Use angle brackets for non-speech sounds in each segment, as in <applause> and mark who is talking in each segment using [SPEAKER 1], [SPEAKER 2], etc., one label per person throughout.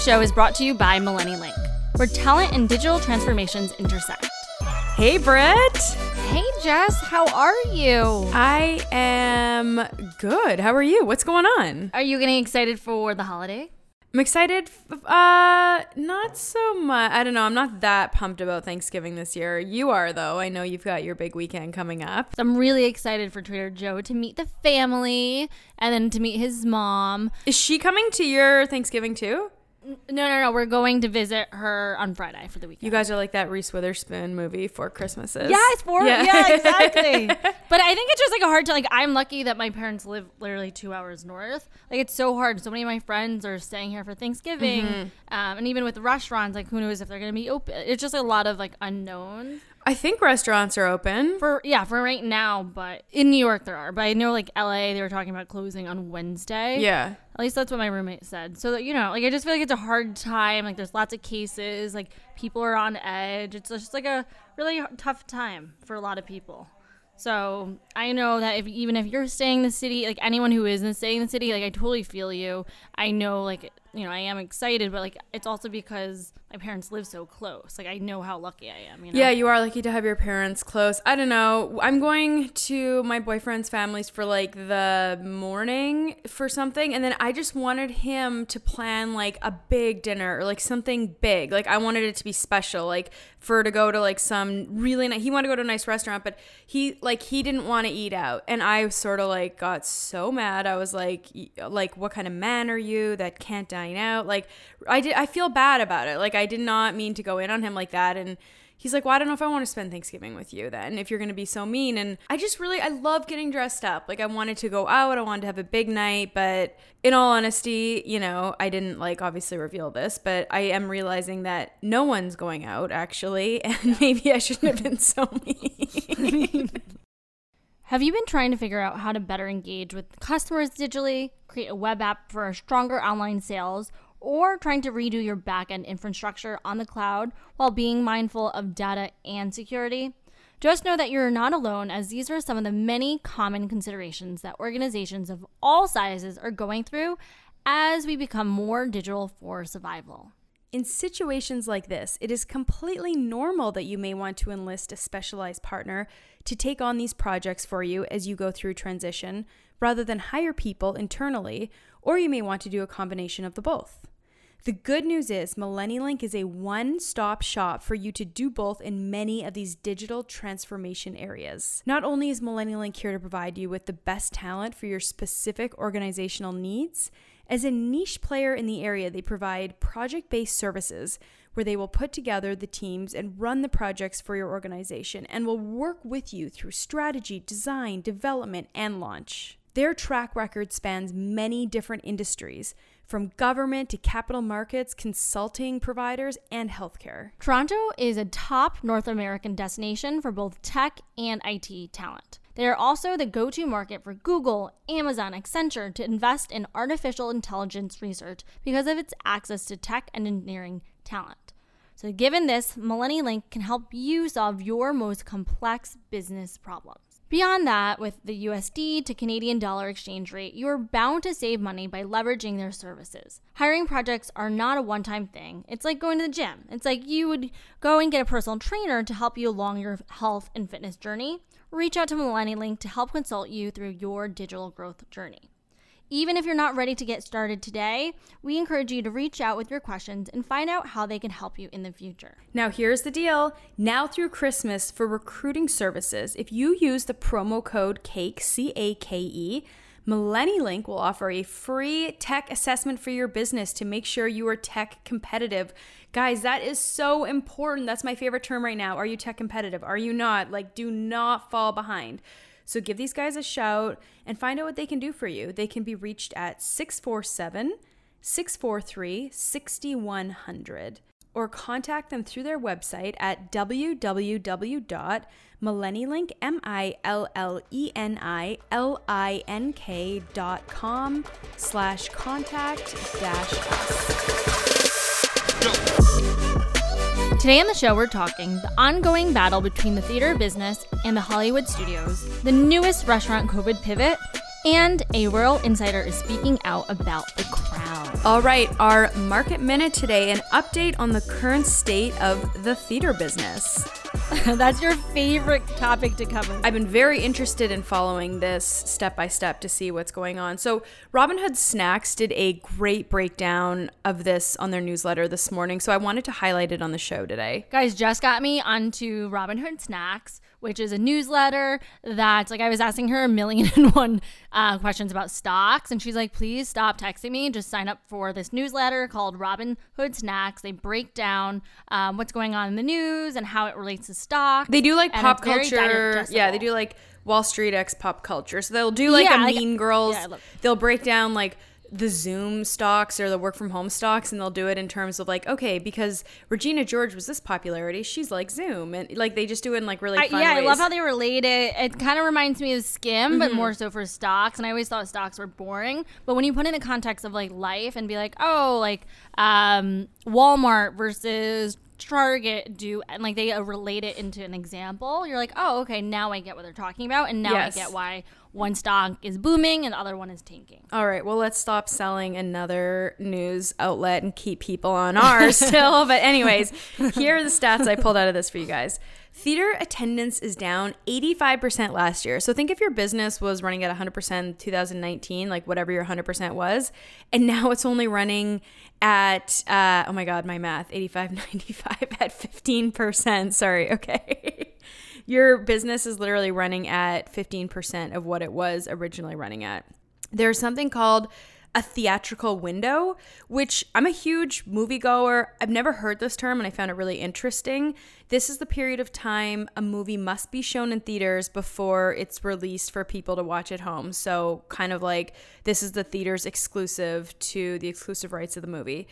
[SPEAKER 1] This show is brought to you by Millennium Link, where talent and digital transformations intersect.
[SPEAKER 2] Hey, Britt.
[SPEAKER 1] Hey, Jess, how are you?
[SPEAKER 2] I am good. How are you? What's going on?
[SPEAKER 1] Are you getting excited for the holiday?
[SPEAKER 2] I'm excited. f- Uh, not so much. I don't know. I'm not that pumped about Thanksgiving this year. You are though. I know you've got your big weekend coming up.
[SPEAKER 1] So I'm really excited for Trader Joe to meet the family and then to meet his mom.
[SPEAKER 2] Is she coming to your Thanksgiving too?
[SPEAKER 1] No, no, no. We're going to visit her on Friday for the weekend.
[SPEAKER 2] You guys are like that Reese Witherspoon movie for Christmases.
[SPEAKER 1] Yes, for yeah, exactly. <laughs> but I think it's just like a hard to like. I'm lucky that my parents live literally two hours north. Like it's so hard. So many of my friends are staying here for Thanksgiving,
[SPEAKER 2] Mm-hmm.
[SPEAKER 1] um, and even with restaurants, like who knows if they're gonna be open? It's just a lot of like unknowns.
[SPEAKER 2] I think restaurants are open.
[SPEAKER 1] For yeah, for right now, but in New York there are. But I know like LA, they were talking about closing on Wednesday.
[SPEAKER 2] Yeah.
[SPEAKER 1] At least that's what my roommate said. So that you know, like I just feel like it's a hard time. Like there's lots of cases. Like people are on edge. It's just like a really tough time for a lot of people. So I know that if even if you're staying in the city, like anyone who isn't staying in the city, like I totally feel you. I know, like you know, I am excited, but like it's also because my parents live so close. Like I know how lucky I am. You know?
[SPEAKER 2] Yeah, you are lucky to have your parents close. I don't know. I'm going to my boyfriend's family's for like the morning for something, and then I just wanted him to plan like a big dinner or like something big. Like I wanted it to be special, like for to go to like some really nice. He wanted to go to a nice restaurant, but he like he didn't want to eat out, and I sort of like got so mad. I was like, like what kind of man are you that can't dine out? Like I did. I feel bad about it. Like I did not mean to go in on him like that, and he's like, well, I don't know if I want to spend Thanksgiving with you then, if you're going to be so mean. And I just really, I love getting dressed up. Like, I wanted to go out, I wanted to have a big night, but in all honesty, you know, I didn't like obviously reveal this, but I am realizing that no one's going out actually, <laughs> and maybe I shouldn't have been so mean. <laughs>
[SPEAKER 1] Have you been trying to figure out how to better engage with customers digitally, create a web app for stronger online sales, or trying to redo your backend infrastructure on the cloud while being mindful of data and security? Just know that you're not alone, as these are some of the many common considerations that organizations of all sizes are going through as we become more digital for survival.
[SPEAKER 2] In situations like this, it is completely normal that you may want to enlist a specialized partner to take on these projects for you as you go through transition, rather than hire people internally, or you may want to do a combination of the both. The good news is MillenniLink is a one-stop shop for you to do both in many of these digital transformation areas. Not only is MillenniLink here to provide you with the best talent for your specific organizational needs, as a niche player in the area, they provide project-based services where they will put together the teams and run the projects for your organization and will work with you through strategy, design, development, and launch. Their track record spans many different industries, from government to capital markets, consulting providers, and healthcare.
[SPEAKER 1] Toronto is a top North American destination for both tech and IT talent. They are also the go to market for Google, Amazon, Accenture to invest in artificial intelligence research because of its access to tech and engineering talent. So, given this, Millennium Link can help you solve your most complex business problems. Beyond that, with the USD to Canadian dollar exchange rate, you are bound to save money by leveraging their services. Hiring projects are not a one time thing. It's like going to the gym. It's like you would go and get a personal trainer to help you along your health and fitness journey. Reach out to Millennium Link to help consult you through your digital growth journey. Even if you're not ready to get started today, we encourage you to reach out with your questions and find out how they can help you in the future.
[SPEAKER 2] Now, here's the deal. Now through Christmas for recruiting services, if you use the promo code CAKE, C A K E, MillenniLink will offer a free tech assessment for your business to make sure you are tech competitive. Guys, that is so important. That's my favorite term right now. Are you tech competitive? Are you not? Like, do not fall behind. So give these guys a shout and find out what they can do for you. They can be reached at 647 643 6100 or contact them through their website at www.millennilink, M-I-L-L-E-N-I-L-I-N-K dot com slash contact dash us.
[SPEAKER 1] Today on the show, we're talking the ongoing battle between the theater business and the Hollywood studios, the newest restaurant COVID pivot, And a royal insider is speaking out about the crown.
[SPEAKER 2] All right, our market minute today, an update on the current state of the theater business. <laughs>
[SPEAKER 1] That's your favorite topic to cover.
[SPEAKER 2] I've been very interested in following this step by step to see what's going on. So, Robinhood Snacks did a great breakdown of this on their newsletter this morning. So, I wanted to highlight it on the show today.
[SPEAKER 1] Guys just got me onto Robinhood Snacks which is a newsletter that like I was asking her a million and <laughs> one uh, questions about stocks, and she's like, "Please stop texting me. Just sign up for this newsletter called Robin Hood Snacks. They break down um, what's going on in the news and how it relates to stock.
[SPEAKER 2] They do like pop culture. Yeah, they do like Wall Street X pop culture. So they'll do like yeah, a Mean Girls. Yeah, they'll break down like the Zoom stocks or the work from home stocks, and they'll do it in terms of like, okay, because Regina George was this popularity, she's like Zoom, and like they just do it in like really fun
[SPEAKER 1] I, yeah,
[SPEAKER 2] ways.
[SPEAKER 1] I love how they relate it. It kind of reminds me of Skimm, mm-hmm. but more so for stocks. And I always thought stocks were boring, but when you put in the context of like life and be like, oh, like um, Walmart versus Target do and like they relate it into an example, you're like, oh, okay, now I get what they're talking about, and now yes. I get why one stock is booming and the other one is tanking.
[SPEAKER 2] All right, well, let's stop selling another news outlet and keep people on ours <laughs> still. But, anyways, <laughs> here are the stats I pulled out of this for you guys. Theater attendance is down 85% last year. So think if your business was running at 100% 2019, like whatever your 100% was, and now it's only running at, uh, oh my God, my math, 85, <laughs> 95 at 15%. Sorry, okay. Your business is literally running at 15% of what it was originally running at. There's something called a theatrical window, which I'm a huge moviegoer. I've never heard this term and I found it really interesting. This is the period of time a movie must be shown in theaters before it's released for people to watch at home. So, kind of like this is the theater's exclusive to the exclusive rights of the movie.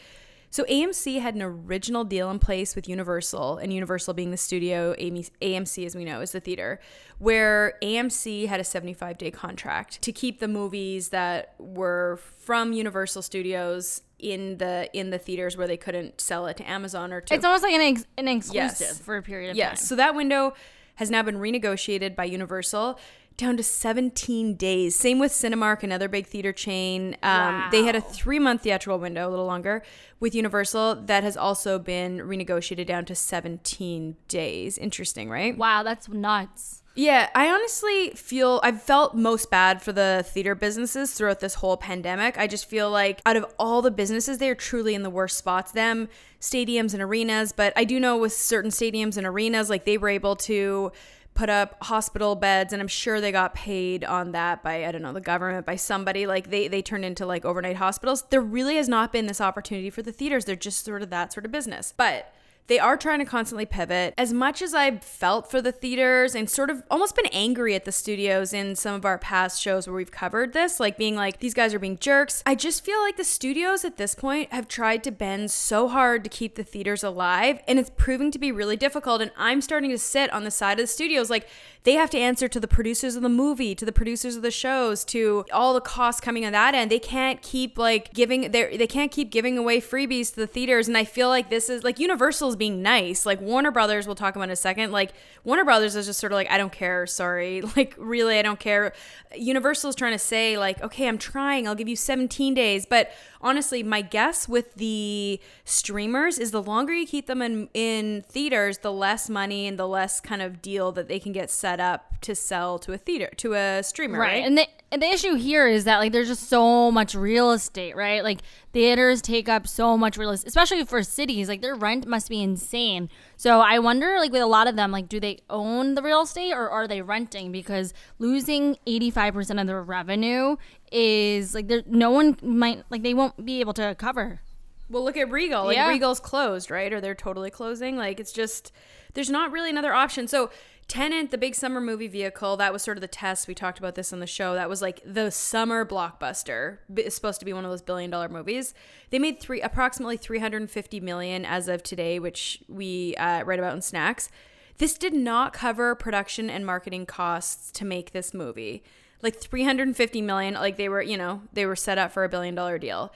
[SPEAKER 2] So AMC had an original deal in place with Universal, and Universal being the studio, AMC, as we know, is the theater, where AMC had a 75 day contract to keep the movies that were from Universal Studios in the in the theaters where they couldn't sell it to Amazon or to.
[SPEAKER 1] It's almost like an ex- an exclusive yes. for a period of
[SPEAKER 2] yes.
[SPEAKER 1] time.
[SPEAKER 2] Yes. So that window has now been renegotiated by Universal down to 17 days. Same with Cinemark, another big theater chain. Um, wow. They had a three month theatrical window, a little longer, with Universal that has also been renegotiated down to 17 days. Interesting, right?
[SPEAKER 1] Wow, that's nuts.
[SPEAKER 2] Yeah, I honestly feel I've felt most bad for the theater businesses throughout this whole pandemic. I just feel like out of all the businesses, they are truly in the worst spots. Them, stadiums and arenas, but I do know with certain stadiums and arenas, like they were able to put up hospital beds and I'm sure they got paid on that by I don't know the government by somebody. Like they they turned into like overnight hospitals. There really has not been this opportunity for the theaters. They're just sort of that sort of business. But they are trying to constantly pivot. As much as I've felt for the theaters and sort of almost been angry at the studios in some of our past shows where we've covered this, like being like, these guys are being jerks, I just feel like the studios at this point have tried to bend so hard to keep the theaters alive, and it's proving to be really difficult. And I'm starting to sit on the side of the studios like, they have to answer to the producers of the movie, to the producers of the shows, to all the costs coming on that end. They can't keep like giving they they can't keep giving away freebies to the theaters. And I feel like this is like Universal's being nice. Like Warner Brothers, we'll talk about in a second. Like Warner Brothers is just sort of like, I don't care, sorry. <laughs> Like really, I don't care. Universal is trying to say, like, okay, I'm trying, I'll give you 17 days. But honestly, my guess with the streamers is the longer you keep them in in theaters, the less money and the less kind of deal that they can get set up to sell to a theater to a streamer, right? right?
[SPEAKER 1] And the and the issue here is that like there's just so much real estate, right? Like theaters take up so much real estate, especially for cities. Like their rent must be insane. So I wonder, like with a lot of them, like do they own the real estate or are they renting? Because losing 85% of their revenue is like there. No one might like they won't be able to cover.
[SPEAKER 2] Well, look at Regal. Like yeah. Regal's closed, right? Or they're totally closing. Like it's just there's not really another option. So Tenet, the big summer movie vehicle, that was sort of the test. We talked about this on the show. That was like the summer blockbuster. It's supposed to be one of those billion dollar movies. They made three approximately 350 million as of today, which we uh, write about in Snacks. This did not cover production and marketing costs to make this movie. Like 350 million, like they were, you know, they were set up for a billion dollar deal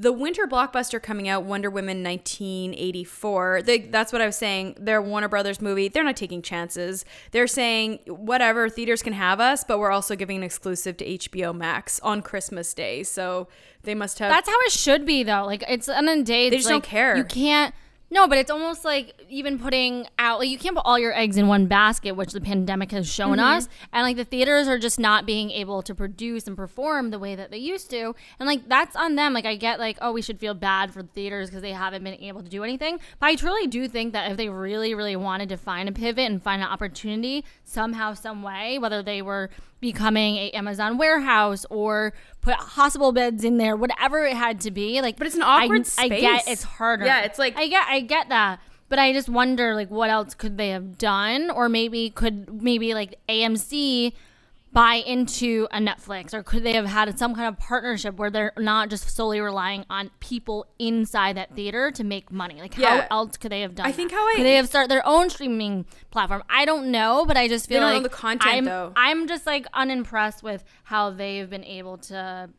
[SPEAKER 2] the winter blockbuster coming out, Wonder Woman 1984. They, that's what I was saying. Their Warner Brothers movie. They're not taking chances. They're saying whatever theaters can have us, but we're also giving an exclusive to HBO Max on Christmas Day. So they must have.
[SPEAKER 1] That's how it should be, though. Like it's on a day.
[SPEAKER 2] They just
[SPEAKER 1] like,
[SPEAKER 2] don't care.
[SPEAKER 1] You can't. No, but it's almost like even putting out like you can't put all your eggs in one basket, which the pandemic has shown
[SPEAKER 2] Mm-hmm.
[SPEAKER 1] us. And like the theaters are just not being able to produce and perform the way that they used to. And like that's on them. Like I get like, oh, we should feel bad for the theaters because they haven't been able to do anything. But I truly do think that if they really, really wanted to find a pivot and find an opportunity somehow, some way, whether they were becoming a Amazon warehouse or put hospital beds in there, whatever it had to be. Like,
[SPEAKER 2] But it's an
[SPEAKER 1] I-
[SPEAKER 2] awkward
[SPEAKER 1] I, get it's harder.
[SPEAKER 2] Yeah, it's like-
[SPEAKER 1] I get I get that. But I just wonder like what else could they have done? Or maybe could maybe like AMC buy into a Netflix or could they have had some kind of partnership where they're not just solely relying on people inside that theater to make money? Like how
[SPEAKER 2] Yeah.
[SPEAKER 1] else could they have done
[SPEAKER 2] I think
[SPEAKER 1] that?
[SPEAKER 2] how I-
[SPEAKER 1] could they have started their own streaming platform? I don't know, but I just feel like
[SPEAKER 2] the content,
[SPEAKER 1] I'm,
[SPEAKER 2] though.
[SPEAKER 1] I'm just like unimpressed with how they've been able to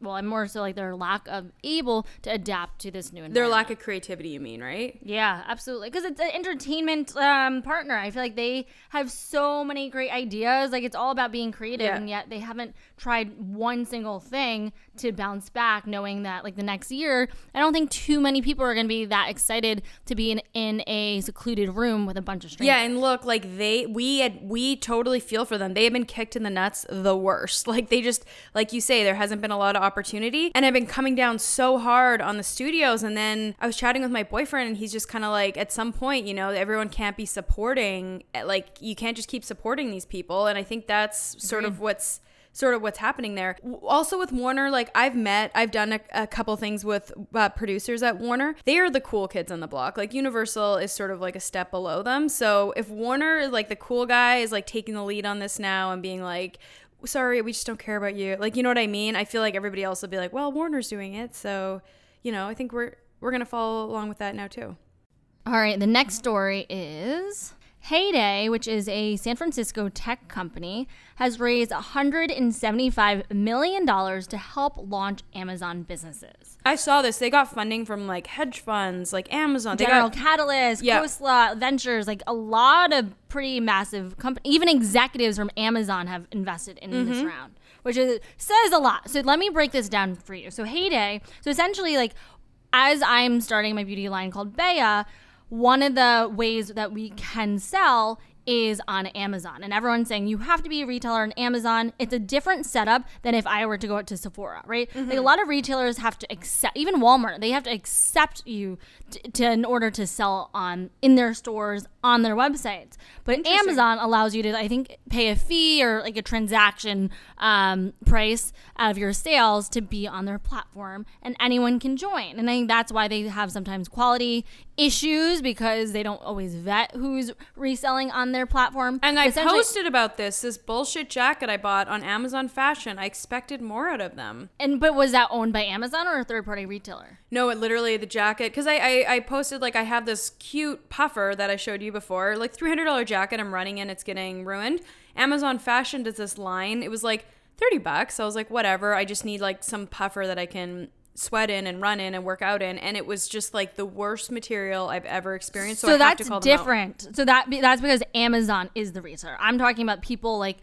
[SPEAKER 1] well, I'm more so like their lack of able to adapt to this new environment.
[SPEAKER 2] Their lack of creativity, you mean, right?
[SPEAKER 1] Yeah, absolutely. Because it's an entertainment um, partner. I feel like they have so many great ideas. Like it's all about being creative,
[SPEAKER 2] Yeah.
[SPEAKER 1] and yet they haven't tried one single thing to bounce back, knowing that like the next year, I don't think too many people are going to be that excited to be in, in a secluded room with a bunch of strangers.
[SPEAKER 2] Yeah, and look, like they we had we totally feel for them. They have been kicked in the nuts the worst. <laughs> Like they just like you say, there hasn't been a lot of opportunity and have been coming down so hard on the studios. And then I was chatting with my boyfriend and he's just kind of like at some point, you know, everyone can't be supporting eh, like you can't just keep supporting these people. And I think that's sort of what's sort of what's happening there. Also with Warner, like I've met, I've done a, a couple things with uh, producers at Warner. They are the cool kids on the block. Like Universal is sort of like a step below them. So if Warner, is like the cool guy, is like taking the lead on this now and being like, sorry, we just don't care about you. Like, you know what I mean? I feel like everybody else will be like, well, Warner's doing it. So, you know, I think we're, we're going to follow along with that now too.
[SPEAKER 1] All right, the next story is Heyday, which is a San Francisco tech company, has raised $175 million to help launch Amazon businesses.
[SPEAKER 2] I saw this. They got funding from like hedge funds, like Amazon. They
[SPEAKER 1] General
[SPEAKER 2] got
[SPEAKER 1] Catalyst,
[SPEAKER 2] Yeah.
[SPEAKER 1] Khosla Ventures, like a lot of pretty massive companies. Even executives from Amazon have invested in
[SPEAKER 2] Mm-hmm.
[SPEAKER 1] this round, which is, says a lot. So let me break this down for you. So Heyday, so essentially, like as I'm starting my beauty line called Bea, one of the ways that we can sell is on Amazon. And everyone's saying you have to be a retailer on Amazon. It's a different setup than if I were to go out to Sephora, right? Like a lot of retailers have to accept, even Walmart, they have to accept you to, to in order to sell on in their stores on their websites. But Amazon allows you to, I think, pay a fee or like a transaction um, price out of your sales to be on their platform, and anyone can join. And I think that's why they have sometimes quality issues because they don't always vet who's reselling on their platform.
[SPEAKER 2] And I posted about this this bullshit jacket I bought on Amazon Fashion. I expected more out of them.
[SPEAKER 1] And but was that owned by Amazon or a third party retailer?
[SPEAKER 2] No, it literally the jacket because I, I I posted like I have this cute puffer that I showed you before, like three hundred dollar jacket. I'm running in, it's getting ruined. Amazon Fashion does this line. It was like thirty bucks. I was like, whatever. I just need like some puffer that I can sweat in and run in and work out in, and it was just like the worst material I've ever experienced. So,
[SPEAKER 1] So,
[SPEAKER 2] I have
[SPEAKER 1] that's
[SPEAKER 2] to call them out.
[SPEAKER 1] different. So that be- that's because Amazon is the retailer. I'm talking about people like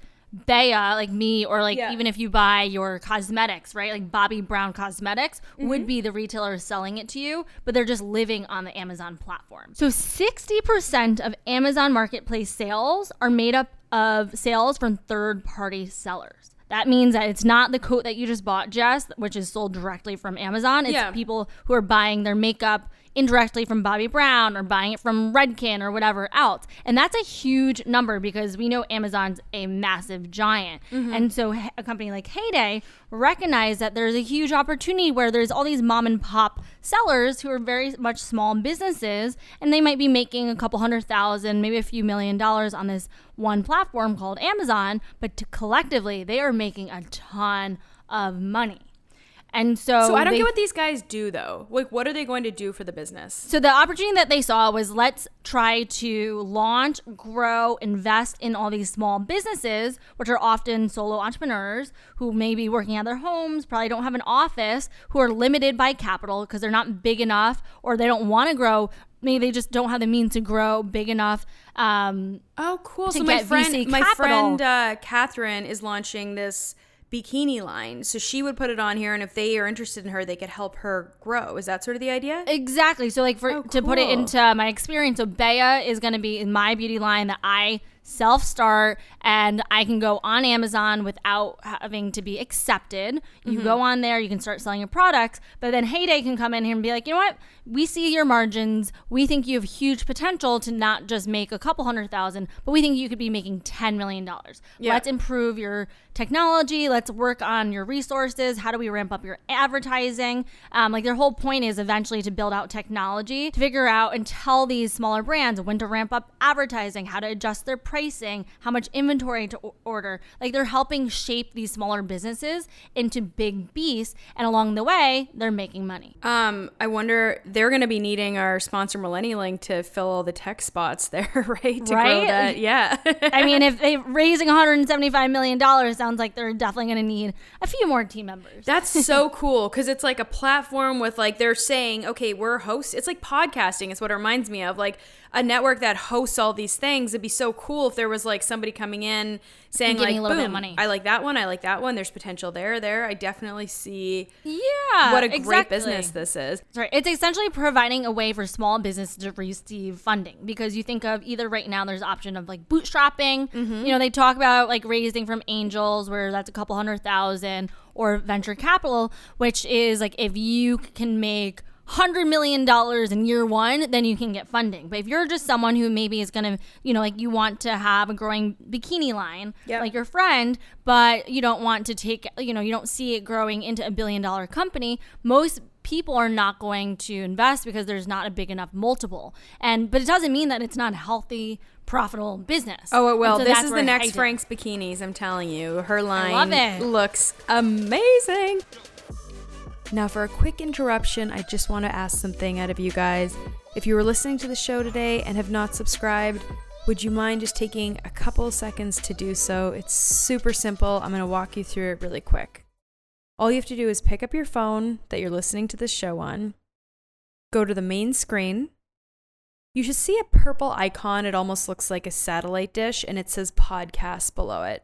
[SPEAKER 1] Bea, like me, or like
[SPEAKER 2] Yeah.
[SPEAKER 1] even if you buy your cosmetics, right? Like Bobbi Brown Cosmetics would
[SPEAKER 2] Mm-hmm.
[SPEAKER 1] be the retailer selling it to you, but they're just living on the Amazon platform. So 60% of Amazon Marketplace sales are made up of sales from third party sellers. That means that it's not the coat that you just bought, Jess, which is sold directly from Amazon. It's
[SPEAKER 2] Yeah.
[SPEAKER 1] people who are buying their makeup indirectly from Bobbi Brown or buying it from Redken or whatever else. And that's a huge number because we know Amazon's a massive giant. Mm-hmm. And so a company like Heyday recognized that there's a huge opportunity where there's all these mom and pop sellers who are very much small businesses and they might be making a couple hundred thousand, maybe a few million dollars on this one platform called Amazon, but to collectively they are making a ton of money. And so,
[SPEAKER 2] So I don't
[SPEAKER 1] they
[SPEAKER 2] get what these guys do though. Like, what are they going to do for the business?
[SPEAKER 1] So the opportunity that they saw was let's try to launch, grow, invest in all these small businesses, which are often solo entrepreneurs who may be working out of their homes, probably don't have an office, who are limited by capital because they're not big enough or they don't want to grow. Maybe they just don't have the means to grow big enough. Um,
[SPEAKER 2] Oh, cool. So my friend,
[SPEAKER 1] VC
[SPEAKER 2] my
[SPEAKER 1] capital.
[SPEAKER 2] friend uh, Catherine is launching this bikini line. So she would put it on here, and if they are interested in her, they could help her grow. Is that sort of the idea?
[SPEAKER 1] Exactly. So, like, for
[SPEAKER 2] Oh,
[SPEAKER 1] to put it into my experience, so Bea is going to be in my beauty line that I self start, and I can go on Amazon without having to be accepted. You
[SPEAKER 2] Mm-hmm.
[SPEAKER 1] go on there, you can start selling your products, but then Heyday can come in here and be like, you know what? We see your margins. We think you have huge potential to not just make a couple hundred thousand, but we think you could be making ten million dollars.
[SPEAKER 2] Yeah.
[SPEAKER 1] Let's improve your technology. Let's work on your resources. How do we ramp up your advertising? Um, like their whole point is eventually to build out technology to figure out and tell these smaller brands when to ramp up advertising, how to adjust their pricing, how much inventory to order. Like they're helping shape these smaller businesses into big beasts, and along the way, they're making money.
[SPEAKER 2] Um, I wonder they're going to be needing our sponsor MillenniLink to fill all the tech spots <laughs> there, right? To grow
[SPEAKER 1] Right?
[SPEAKER 2] that, yeah.
[SPEAKER 1] I mean, if they raising 175 million dollars, sounds like they're definitely going to need a few more team members.
[SPEAKER 2] That's <laughs> so cool because it's like a platform with like they're saying, okay, we're hosts. It's like podcasting. It's what it reminds me of, like a network that hosts all these things. It'd be so cool if there was like somebody coming in saying like,
[SPEAKER 1] a little bit of
[SPEAKER 2] boom,
[SPEAKER 1] money.
[SPEAKER 2] I like that one. I like that one. There's potential there. There, I definitely see
[SPEAKER 1] yeah,
[SPEAKER 2] what a great business this is.
[SPEAKER 1] Sorry, it's essentially providing a way for small businesses to receive funding because you think of either right now there's option of like bootstrapping.
[SPEAKER 2] Mm-hmm.
[SPEAKER 1] You know, they talk about like raising from angels where that's a couple hundred thousand or venture capital, which is like if you can make hundred million dollars in year one, then you can get funding. But if you're just someone who maybe is gonna, you know, like you want to have a growing bikini line,
[SPEAKER 2] Yep.
[SPEAKER 1] like your friend, but you don't want to take, you know, you don't see it growing into a billion dollar company, most people are not going to invest because there's not a big enough multiple. And but it doesn't mean that it's not a healthy, profitable business.
[SPEAKER 2] Oh, it will.
[SPEAKER 1] So
[SPEAKER 2] this is the next Frank's bikinis. I'm telling you, her line looks amazing. Now, for a quick interruption, I just want to ask something out of you guys. If you were listening to the show today and have not subscribed, would you mind just taking a couple seconds to do so? It's super simple. I'm going to walk you through it really quick. All you have to do is pick up your phone that you're listening to this show on, go to the main screen. You should see a purple icon. It almost looks like a satellite dish, and it says podcast below it.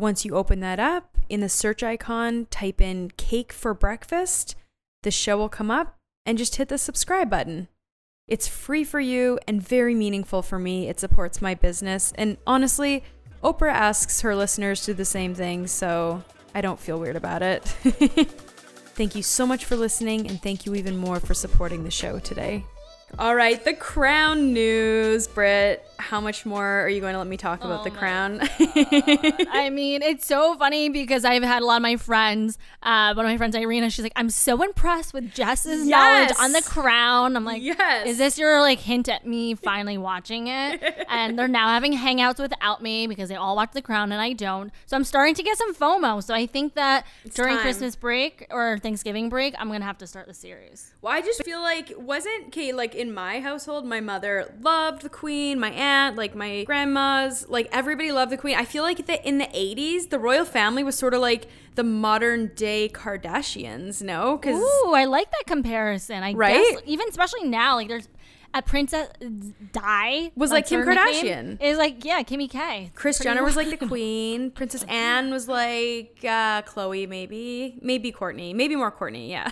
[SPEAKER 2] Once you open that up, in the search icon, type in cake for breakfast. The show will come up, and just hit the subscribe button. It's free for you and very meaningful for me. It supports my business. And honestly, Oprah asks her listeners to do the same thing, so I don't feel weird about it. <laughs> thank you so much for listening, and thank you even more for supporting the show today. All right, the crown news, Britt. How much more are you going to let me talk about
[SPEAKER 1] Oh
[SPEAKER 2] the crown? <laughs>
[SPEAKER 1] I mean, it's so funny because I've had a lot of my friends. Uh, one of my friends, Irina, she's like, "I'm so impressed with Jess's knowledge on the Crown." I'm like,
[SPEAKER 2] Yes.
[SPEAKER 1] is this your like hint at me finally watching it?" <laughs> and they're now having hangouts without me because they all watch The Crown and I don't. So I'm starting to get some FOMO. So I think that during
[SPEAKER 2] time.
[SPEAKER 1] Christmas break or Thanksgiving break, I'm gonna have to start the series.
[SPEAKER 2] Well, I just feel like wasn't okay. Like in my household, my mother loved the Queen. My aunt, like my grandmas, like everybody loved the Queen. I feel like that in the '80s, the royal family was sort of like the modern day Kardashians. No, because
[SPEAKER 1] Ooh, I like that comparison. I
[SPEAKER 2] Right?
[SPEAKER 1] guess even especially now, like there's a Princess Di
[SPEAKER 2] Was like Kim Kardashian.
[SPEAKER 1] Is like yeah, Kimmy K.
[SPEAKER 2] Kris Jenner was like <laughs> the. Queen. Princess Anne was like uh, Khloe, maybe, maybe Kourtney, maybe more Kourtney. Yeah.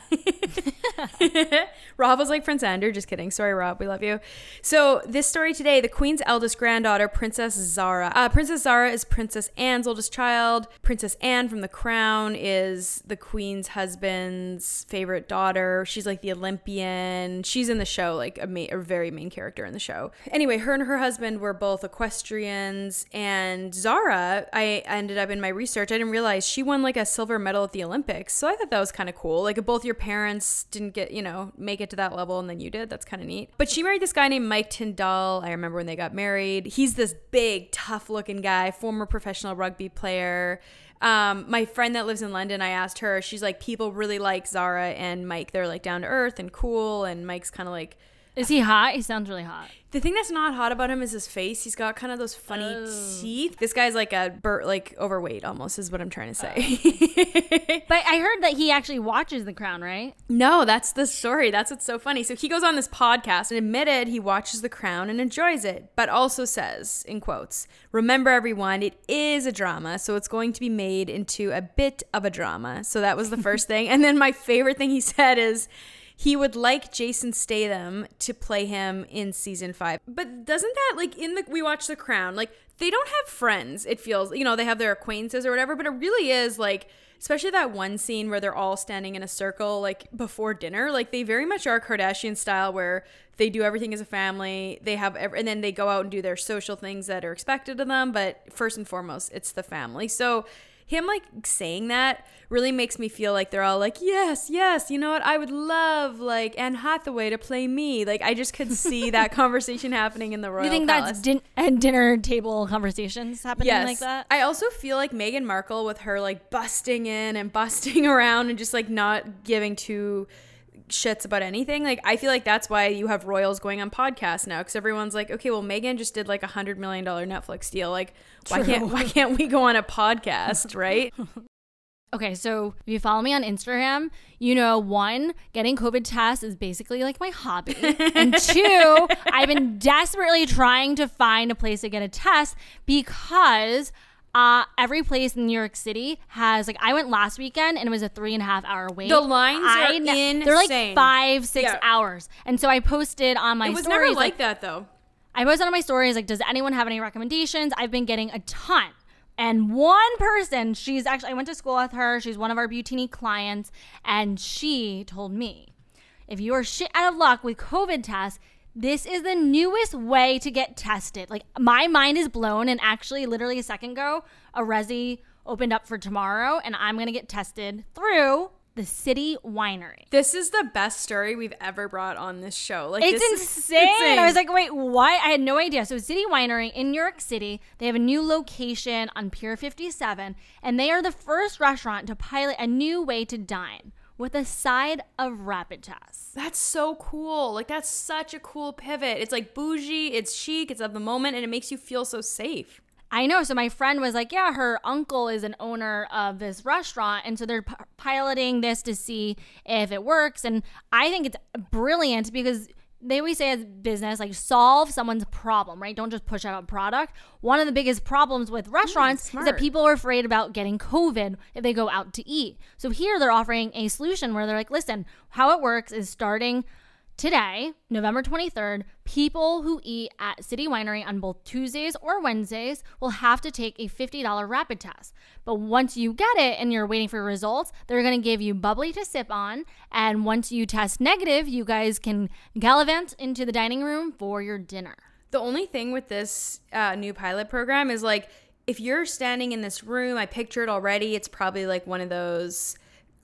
[SPEAKER 2] <laughs> Rob was like Prince Andrew. Just kidding. Sorry, Rob. We love you. So this story today: the Queen's eldest granddaughter, Princess Zara. Uh, Princess Zara is Princess Anne's oldest child. Princess Anne from The Crown is the Queen's husband's favorite daughter. She's like the Olympian. She's in the show, like a, ma- a very main character in the show. Anyway, her and her husband were both equestrians, and Zara, I ended up in my research, I didn't realize she won like a silver medal at the Olympics. So I thought that was kind of cool. Like both your parents didn't get, you know, make it to that level and then you did, that's kind of neat. But she married this guy named Mike Tindall. I remember when they got married. He's this big, tough looking guy, former professional rugby player. Um, my friend that lives in London, I asked her, she's like, people really like Zara and Mike. They're like down to earth and cool, and Mike's kind of like
[SPEAKER 1] Is he hot? He sounds really hot.
[SPEAKER 2] the thing that's not hot about him is his face. He's got kind of those funny
[SPEAKER 1] Oh.
[SPEAKER 2] teeth. This guy's like a bur- like overweight almost is what I'm trying to say. Oh. <laughs>
[SPEAKER 1] But I heard that he actually watches The Crown, right?
[SPEAKER 2] no, that's the story. That's what's so funny. So he goes on this podcast and admitted he watches The Crown and enjoys it, but also says in quotes, "Remember everyone, it is a drama, so it's going to be made into a bit of a drama." So that was the first thing. And then my favorite thing he said is he would like Jason Statham to play him in season five. But doesn't that like in the we watch The Crown, like they don't have friends, it feels you know, they have their acquaintances or whatever, but it really is like especially that one scene where they're all standing in a circle like before dinner, like they very much are Kardashian style where they do everything as a family. They have ev- and then they go out and do their social things that are expected of them, but first and foremost, it's the family. So him like saying that really makes me feel like they're all like, yes, yes, you know what? I would love like Anne Hathaway to play me. Like I just could see <laughs> that conversation happening in the royal.
[SPEAKER 1] you think
[SPEAKER 2] Palace.
[SPEAKER 1] that's din- and dinner table conversations happening like that?
[SPEAKER 2] I also feel like Meghan Markle with her like busting in and busting <laughs> around and just like not giving two shits about anything. Like I feel like that's why you have royals going on podcasts now because everyone's like, okay, well Meghan just did like a hundred million dollar Netflix deal. Like why can't why can't we go on a podcast, right? <laughs>
[SPEAKER 1] Okay, so if you follow me on Instagram, you know, one, getting COVID tests is basically like my hobby. and <laughs> two, I've been desperately trying to find a place to get a test because uh, every place in New York City has, like, I went last weekend and it was a three and a half hour wait.
[SPEAKER 2] The lines are
[SPEAKER 1] ne- They're like five, six
[SPEAKER 2] Yeah.
[SPEAKER 1] hours. And so I posted on my
[SPEAKER 2] it was
[SPEAKER 1] stories,
[SPEAKER 2] never like that though.
[SPEAKER 1] I posted on my stories like, does anyone have any recommendations? I've been getting a ton. And one person, she's actually, I went to school with her. She's one of our Butini clients. And she told me, if you are shit out of luck with COVID tests, this is the newest way to get tested. Like, my mind is blown. And actually, literally a second ago, a Resy opened up for tomorrow. And I'm to get tested through the City Winery.
[SPEAKER 2] This is the best story we've ever brought on this show. Like
[SPEAKER 1] It's insane.
[SPEAKER 2] Is
[SPEAKER 1] I was like, wait, what? I had no idea. So, City Winery in New York City, they have a new location on Pier 57, and they are the first restaurant to pilot a new way to dine with a side of rapid tests.
[SPEAKER 2] That's so cool. Like that's such a cool pivot. It's like bougie, it's chic, it's of the moment, and it makes you feel so safe.
[SPEAKER 1] I know. So my friend was like, "Yeah, her uncle is an owner of this restaurant, and so they're p- piloting this to see if it works." And I think it's brilliant because they always say as business, like solve someone's problem, right? Don't just push out a product. One of the biggest problems with restaurants is that people are afraid about getting COVID if they go out to eat. So here they're offering a solution where they're like, "Listen, how it works is starting." Today, November 23rd, people who eat at City Winery on both Tuesdays or Wednesdays will have to take a $50 rapid test. But once you get it and you're waiting for results, they're going to give you bubbly to sip on. And once you test negative, you guys can gallivant into the dining room for your dinner.
[SPEAKER 2] The only thing with this uh, new pilot program is like if you're standing in this room, I picture it already. It's probably like one of those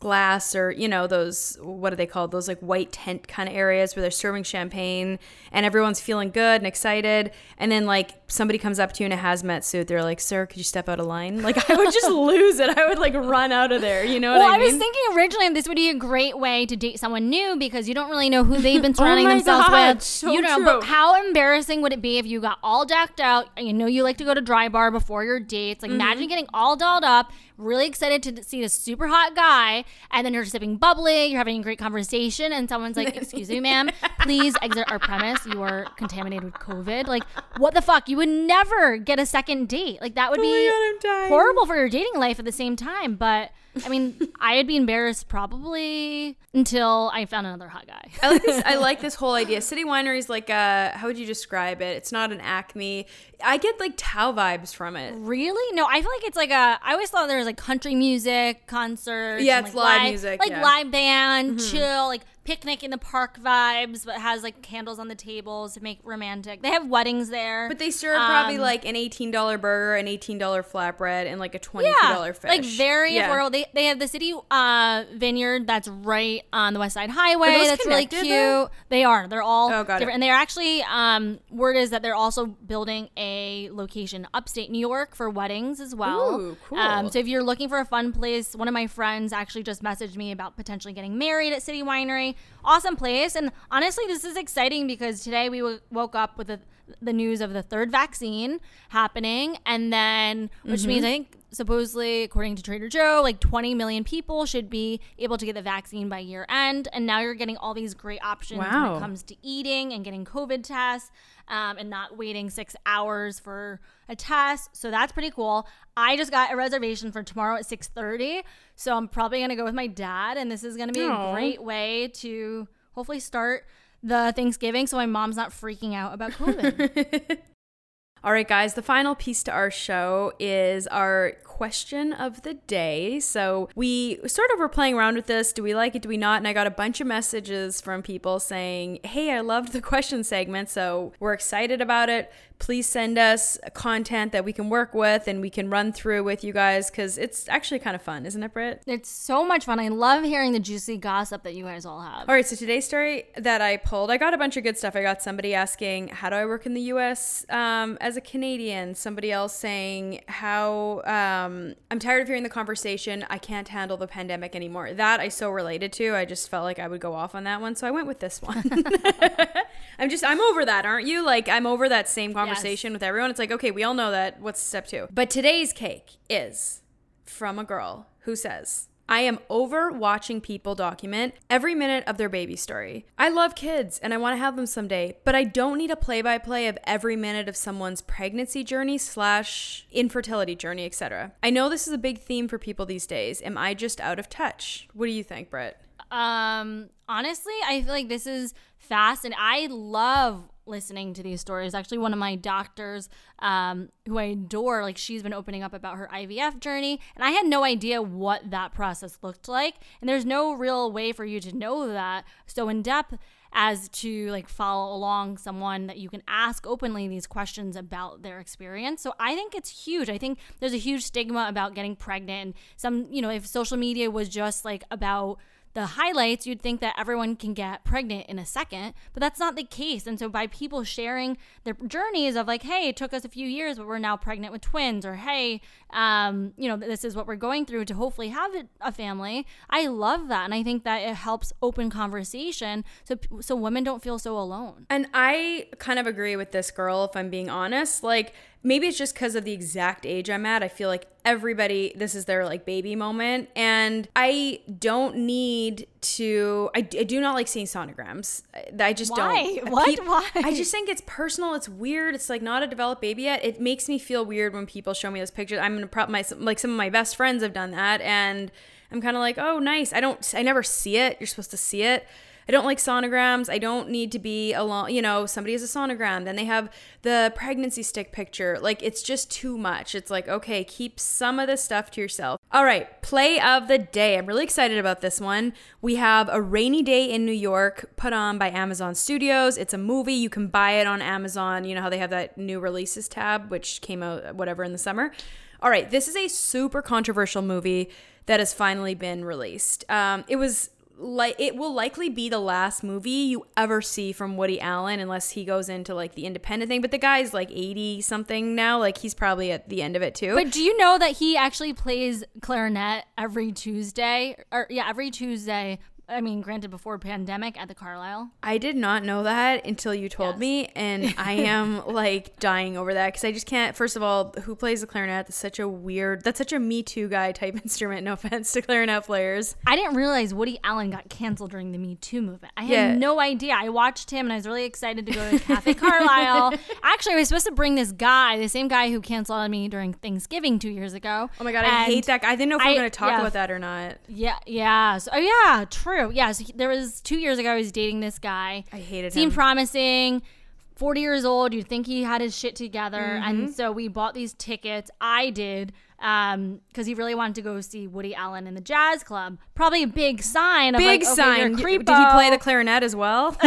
[SPEAKER 2] glass or you know those what are they called those like white tent kind of areas where they're serving champagne and everyone's feeling good and excited and then like somebody comes up to you in a hazmat suit they're like sir could you step out of line like i would just <laughs> lose it i would like run out of there you know what I mean?
[SPEAKER 1] Well,
[SPEAKER 2] i
[SPEAKER 1] I,
[SPEAKER 2] mean
[SPEAKER 1] was thinking originally this would be a great way to date someone new because you don't really know who they've been <laughs> surrounding
[SPEAKER 2] Oh
[SPEAKER 1] themselves
[SPEAKER 2] God,
[SPEAKER 1] with.
[SPEAKER 2] so
[SPEAKER 1] you know,
[SPEAKER 2] true.
[SPEAKER 1] but how embarrassing would it be if you got all decked out? You know, you like to go to dry bar before your dates. Like,
[SPEAKER 2] Mm-hmm.
[SPEAKER 1] imagine getting all dolled up, really excited to see this super hot guy, and then you're sipping bubbly, you're having a great conversation, and someone's like, "Excuse me, ma'am, please exit our premise. You are contaminated with COVID." Like, what the fuck? You would never get a second date. Like, that would
[SPEAKER 2] Oh
[SPEAKER 1] be
[SPEAKER 2] God,
[SPEAKER 1] horrible for your dating life at the same time. But I mean, I'd be embarrassed probably until I found another hot guy.
[SPEAKER 2] I like this. I <laughs> like this whole idea. City Winery is like a. How would you describe it? It's not an Acme. I get like Tao vibes from it.
[SPEAKER 1] Really? No, I feel like it's like a. I always thought there was like country music concerts.
[SPEAKER 2] Yeah, it's
[SPEAKER 1] like
[SPEAKER 2] live music,
[SPEAKER 1] like
[SPEAKER 2] yeah.
[SPEAKER 1] live band, mm-hmm. chill, like picnic in the park vibes, but has like candles on the tables to make romantic. They have weddings there.
[SPEAKER 2] But they serve probably
[SPEAKER 1] Um,
[SPEAKER 2] like an eighteen dollar burger, an eighteen dollar flatbread, and like a twenty two
[SPEAKER 1] yeah,
[SPEAKER 2] dollar fish.
[SPEAKER 1] like very
[SPEAKER 2] Yeah.
[SPEAKER 1] affordable. They they have the city uh, vineyard that's right on the West Side Highway. That's really cute.
[SPEAKER 2] though?
[SPEAKER 1] They are. They're all
[SPEAKER 2] Oh, got it.
[SPEAKER 1] and they're actually um, word is that they're also building a location upstate New York for weddings as well.
[SPEAKER 2] Ooh, cool.
[SPEAKER 1] Um, so if you're looking for a fun place, one of my friends actually just messaged me about potentially getting married at City Winery. Awesome place, and honestly, this is exciting because today we w- woke up with the the news of the third vaccine happening, and then which
[SPEAKER 2] Mm-hmm.
[SPEAKER 1] means I think supposedly according to Trader Joe, like 20 million people should be able to get the vaccine by year end, and now you're getting all these great options when it comes to eating and getting COVID tests. Um, and not waiting six hours for a test, so that's pretty cool. I just got a reservation for tomorrow at six thirty, so I'm probably gonna go with my dad, and this is gonna be
[SPEAKER 2] Aw.
[SPEAKER 1] a great way to hopefully start the Thanksgiving, so my mom's not freaking out about COVID. <laughs>
[SPEAKER 2] All right, guys, the final piece to our show is our question of the day. So we sort of were playing around with this. Do we like it? Do we not? And I got a bunch of messages from people saying, hey, I loved the question segment. So we're excited about it. Please send us content that we can work with and we can run through with you guys because it's actually kind of fun, isn't it, Britt?
[SPEAKER 1] it's so much fun. I love hearing the juicy gossip that you guys all have.
[SPEAKER 2] All right, so today's story that I pulled, I got a bunch of good stuff. I got somebody asking, How do I work in the US um, as a Canadian? Somebody else saying, How um, Um, I'm tired of hearing the conversation. I can't handle the pandemic anymore. That I so related to. I just felt like I would go off on that one. So I went with this one. <laughs> <laughs> I'm just, I'm over that, aren't you? Like, I'm over that same conversation with everyone. It's like, okay, we all know that. What's step two? But today's cake is from a girl who says, I am over watching people document every minute of their baby story. I love kids and I want to have them someday, but I don't need a play by play of every minute of someone's pregnancy journey slash infertility journey, etc. I know this is a big theme for people these days. Am I just out of touch? What do you think, Brett?
[SPEAKER 1] Um, honestly, I feel like this is fast, and I love listening to these stories. Actually, one of my doctors, um, who I adore, like she's been opening up about her IVF journey, and I had no idea what that process looked like. And there's no real way for you to know that so in depth as to like follow along someone that you can ask openly these questions about their experience. So I think it's huge. I think there's a huge stigma about getting pregnant. And some, you know, if social media was just like about the highlights, you'd think that everyone can get pregnant in a second, but that's not the case. And so by people sharing their journeys of like, hey, it took us a few years, but we're now pregnant with twins, or hey, um, you know, this is what we're going through to hopefully have a- family. I love that, and I think that it helps open conversation so so women don't feel so alone.
[SPEAKER 2] And I kind of agree with this girl, if I'm being honest. Like, maybe it's just because of the exact age I'm at. I feel like everybody, this is their like baby moment. And I don't need to, I, I do not like seeing sonograms. I- just
[SPEAKER 1] Why?
[SPEAKER 2] don't.
[SPEAKER 1] Why?
[SPEAKER 2] What?
[SPEAKER 1] Why?
[SPEAKER 2] I just think it's personal. It's weird. It's like not a developed baby yet. It makes me feel weird when people show me those pictures. I'm gonna prop my, like some of my best friends have done that. And I'm kind of like, oh, nice. I don't, I never see it. You're supposed to see it. I don't like sonograms. I don't need to be alone. You know, somebody has a sonogram, then they have the pregnancy stick picture. Like, it's just too much. It's like, okay, keep some of this stuff to yourself. All right, play of the day. I'm really excited about this one. We have A Rainy Day in New York put on by Amazon Studios. It's a movie. You can buy it on Amazon. You know how they have that new releases tab, which came out whatever in the summer. All right, this is a super controversial movie that has finally been released. Um, it was like it will likely be the last movie you ever see from Woody Allen unless he goes into like the independent thing. But the guy's like 80 something now, like he's probably at the end of it too.
[SPEAKER 1] But do you know that he actually plays clarinet every Tuesday? Or yeah, every Tuesday. I mean, granted, before pandemic at the Carlyle.
[SPEAKER 2] I did not know that until you told
[SPEAKER 1] Yes.
[SPEAKER 2] me, and I am <laughs> like dying over that because I just can't. First of all, who plays the clarinet? That's such a weird. That's such a Me Too guy type <laughs> instrument. No offense to clarinet players.
[SPEAKER 1] I didn't realize Woody Allen got canceled during the Me Too movement. I had
[SPEAKER 2] Yeah.
[SPEAKER 1] no idea. I watched him and I was really excited to go to Cafe Carlyle. <laughs> Actually, I was supposed to bring this guy, the same guy who canceled on me during Thanksgiving two years ago.
[SPEAKER 2] Oh my god, I hate that guy. I didn't know if we were going to talk
[SPEAKER 1] yeah.
[SPEAKER 2] about that or not.
[SPEAKER 1] Yeah, yeah. So, oh, yeah, true. Yeah, so he- there was two years ago, I was dating this guy.
[SPEAKER 2] I hated
[SPEAKER 1] Seemed
[SPEAKER 2] him.
[SPEAKER 1] Seemed promising. 40 years old. You'd think he had his shit together.
[SPEAKER 2] Mm-hmm.
[SPEAKER 1] And so we bought these tickets. I did. Um, because he really wanted to go see Woody Allen in the jazz club. Probably a big sign. Of
[SPEAKER 2] Big
[SPEAKER 1] like, okay,
[SPEAKER 2] sign. Did he play the clarinet as well? <laughs>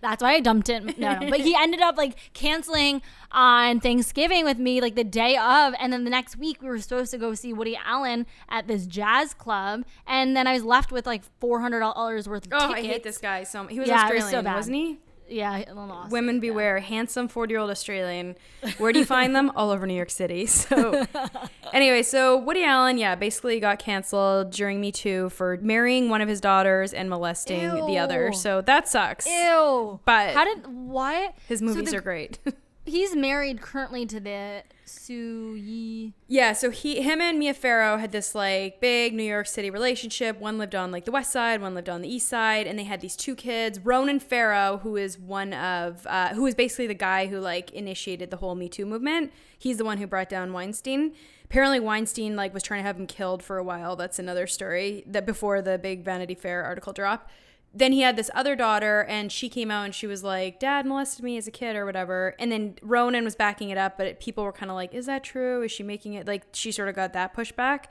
[SPEAKER 1] That's why I dumped it. No, no. But he ended up like canceling on Thanksgiving with me like the day of. And then the next week we were supposed to go see Woody Allen at this jazz club. And then I was left with like $400 worth of
[SPEAKER 2] oh,
[SPEAKER 1] tickets.
[SPEAKER 2] I hate this guy. So he was
[SPEAKER 1] Yeah, it was so
[SPEAKER 2] Australian, wasn't he?
[SPEAKER 1] Yeah.
[SPEAKER 2] Women beware, handsome 40 year old Australian. Where do you find them? All over New York City. <laughs> So, <laughs> anyway, so Woody Allen, yeah, basically got canceled during Me Too for marrying one of his daughters and molesting the other. So that sucks.
[SPEAKER 1] Ew.
[SPEAKER 2] But-
[SPEAKER 1] how did what?
[SPEAKER 2] His
[SPEAKER 1] So
[SPEAKER 2] movies
[SPEAKER 1] the-
[SPEAKER 2] are great. <laughs>
[SPEAKER 1] He's married currently to the Soon-Yi.
[SPEAKER 2] yeah, so he, him and Mia Farrow had this like big New York City relationship. One lived on like the west side, one lived on the east side, and they had these two kids. Ronan Farrow, who is one of, uh, who is basically the guy who like initiated the whole Me Too movement. He's the one who brought down Weinstein. Apparently, Weinstein like was trying to have him killed for a while. That's another story. That before the big Vanity Fair article drop. Then he had this other daughter, and she came out and she was like, "Dad molested me as a kid, or whatever." And then Ronan was backing it up, but people were kind of like, "Is that true? Is she making it?" Like she sort of got that pushback.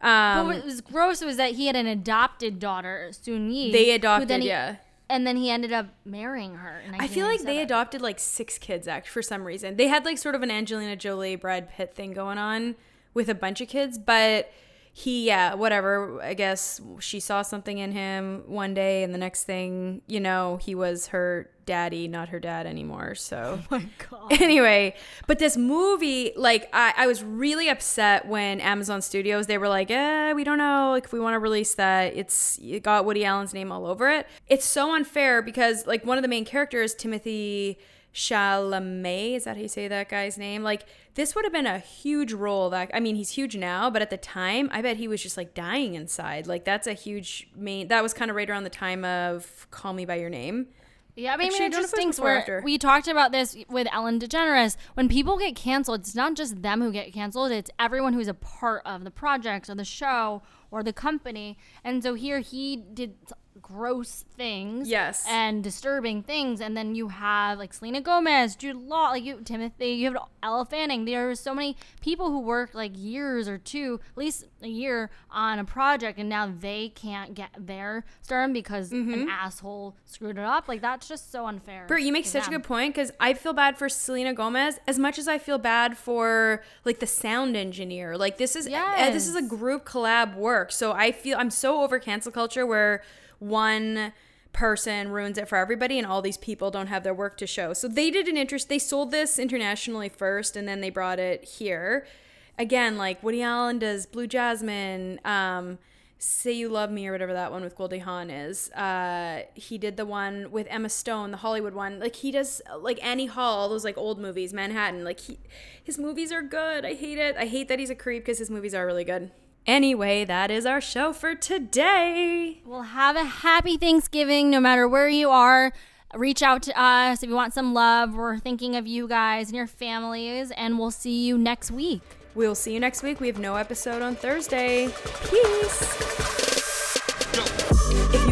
[SPEAKER 1] But
[SPEAKER 2] Um,
[SPEAKER 1] what was gross was that he had an adopted daughter, Soon-Yi.
[SPEAKER 2] they adopted,
[SPEAKER 1] he-
[SPEAKER 2] yeah.
[SPEAKER 1] And then he ended up marrying her.
[SPEAKER 2] I feel like they adopted like six kids act for some reason. They had like sort of an Angelina Jolie Brad Pitt thing going on with a bunch of kids, but he yeah, whatever. I guess she saw something in him one day and the next thing, you know, he was her daddy, not her dad anymore. So <laughs>
[SPEAKER 1] Oh my god.
[SPEAKER 2] anyway, but this movie, like, I, I was really upset when Amazon Studios they were like, "Eh, we don't know, like, if we want to release that, it's it got Woody Allen's name all over it." It's so unfair because like one of the main characters, Timothy Chalamet, is that how you say that guy's name? Like, this would have been a huge role. That I mean, he's huge now, but at the time, I bet he was just like dying inside. Like, that's a huge main. That was kind of right around the time of Call Me by Your Name.
[SPEAKER 1] Yeah, I mean,
[SPEAKER 2] Actually,
[SPEAKER 1] it just
[SPEAKER 2] if
[SPEAKER 1] stinks where we talked about this with Ellen DeGeneres. When people get canceled, it's not just them who get canceled; it's everyone who's a part of the project or the show or the company. And so here he did gross things,
[SPEAKER 2] Yes.
[SPEAKER 1] and disturbing things, and then you have like Selena Gomez, Jude Law, like you, Timothy, you have Elle Fanning. There are so many people who work like years or two, at least a year on a project, and now they can't get their stardom because an asshole screwed it up. Like that's just so unfair.
[SPEAKER 2] Bert, you make such a good point because I feel bad for Selena Gomez as much as I feel bad for like the sound engineer. Like this is uh, this is a group collab work, so I feel I'm so over cancel culture where one person ruins it for everybody and all these people don't have their work to show. So they did an interest. They sold this internationally first, and then they brought it here. Again, like Woody Allen does Blue Jasmine. Um, Say You Love Me or whatever that one with Goldie Hawn is. Uh, he did the one with Emma Stone, the Hollywood one. Like he does like Annie Hall, all those like old movies, Manhattan. Like he, his movies are good. I hate it. I hate that he's a creep because his movies are really good. Anyway, that is our show for today.
[SPEAKER 1] Well, have a happy Thanksgiving no matter where you are. Reach out to us if you want some love. We're thinking of you guys and your families, and we'll see you next week.
[SPEAKER 2] We'll see you next week. We have no episode on Thursday. Peace.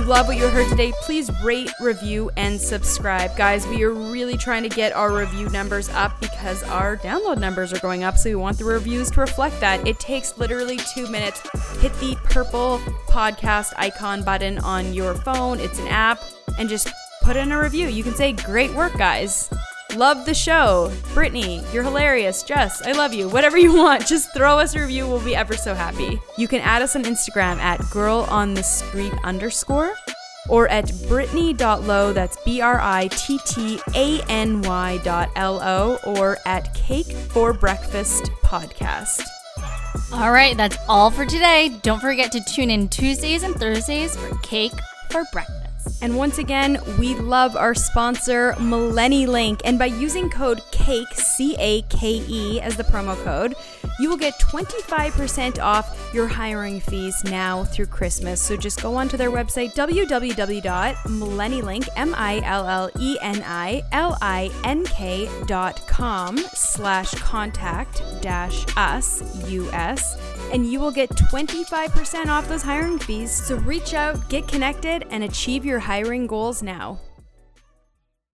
[SPEAKER 2] Love what you heard today, please rate, review, and subscribe. Guys, we are really trying to get our review numbers up because our download numbers are going up, so we want the reviews to reflect that. It takes literally two minutes. Hit the purple podcast icon button on your phone, it's an app, and just put in a review. You can say, Great work, guys. Love the show. Brittany, you're hilarious. Jess, I love you. Whatever you want, just throw us a review. We'll be ever so happy. You can add us on Instagram at girl on the underscore or at brittany.low, that's B R I T T A N Y dot L O, or at Cake for Breakfast Podcast.
[SPEAKER 1] All right, that's all for today. Don't forget to tune in Tuesdays and Thursdays for Cake for Breakfast.
[SPEAKER 2] And once again, we love our sponsor, MillenniLink. And by using code CAKE, C A K E, as the promo code, you will get 25% off your hiring fees now through Christmas. So just go onto their website, www.millennilink, M I L L E N I L I N K dot com slash contact dash us, US and you will get 25% off those hiring fees. So reach out, get connected, and achieve your hiring goals now.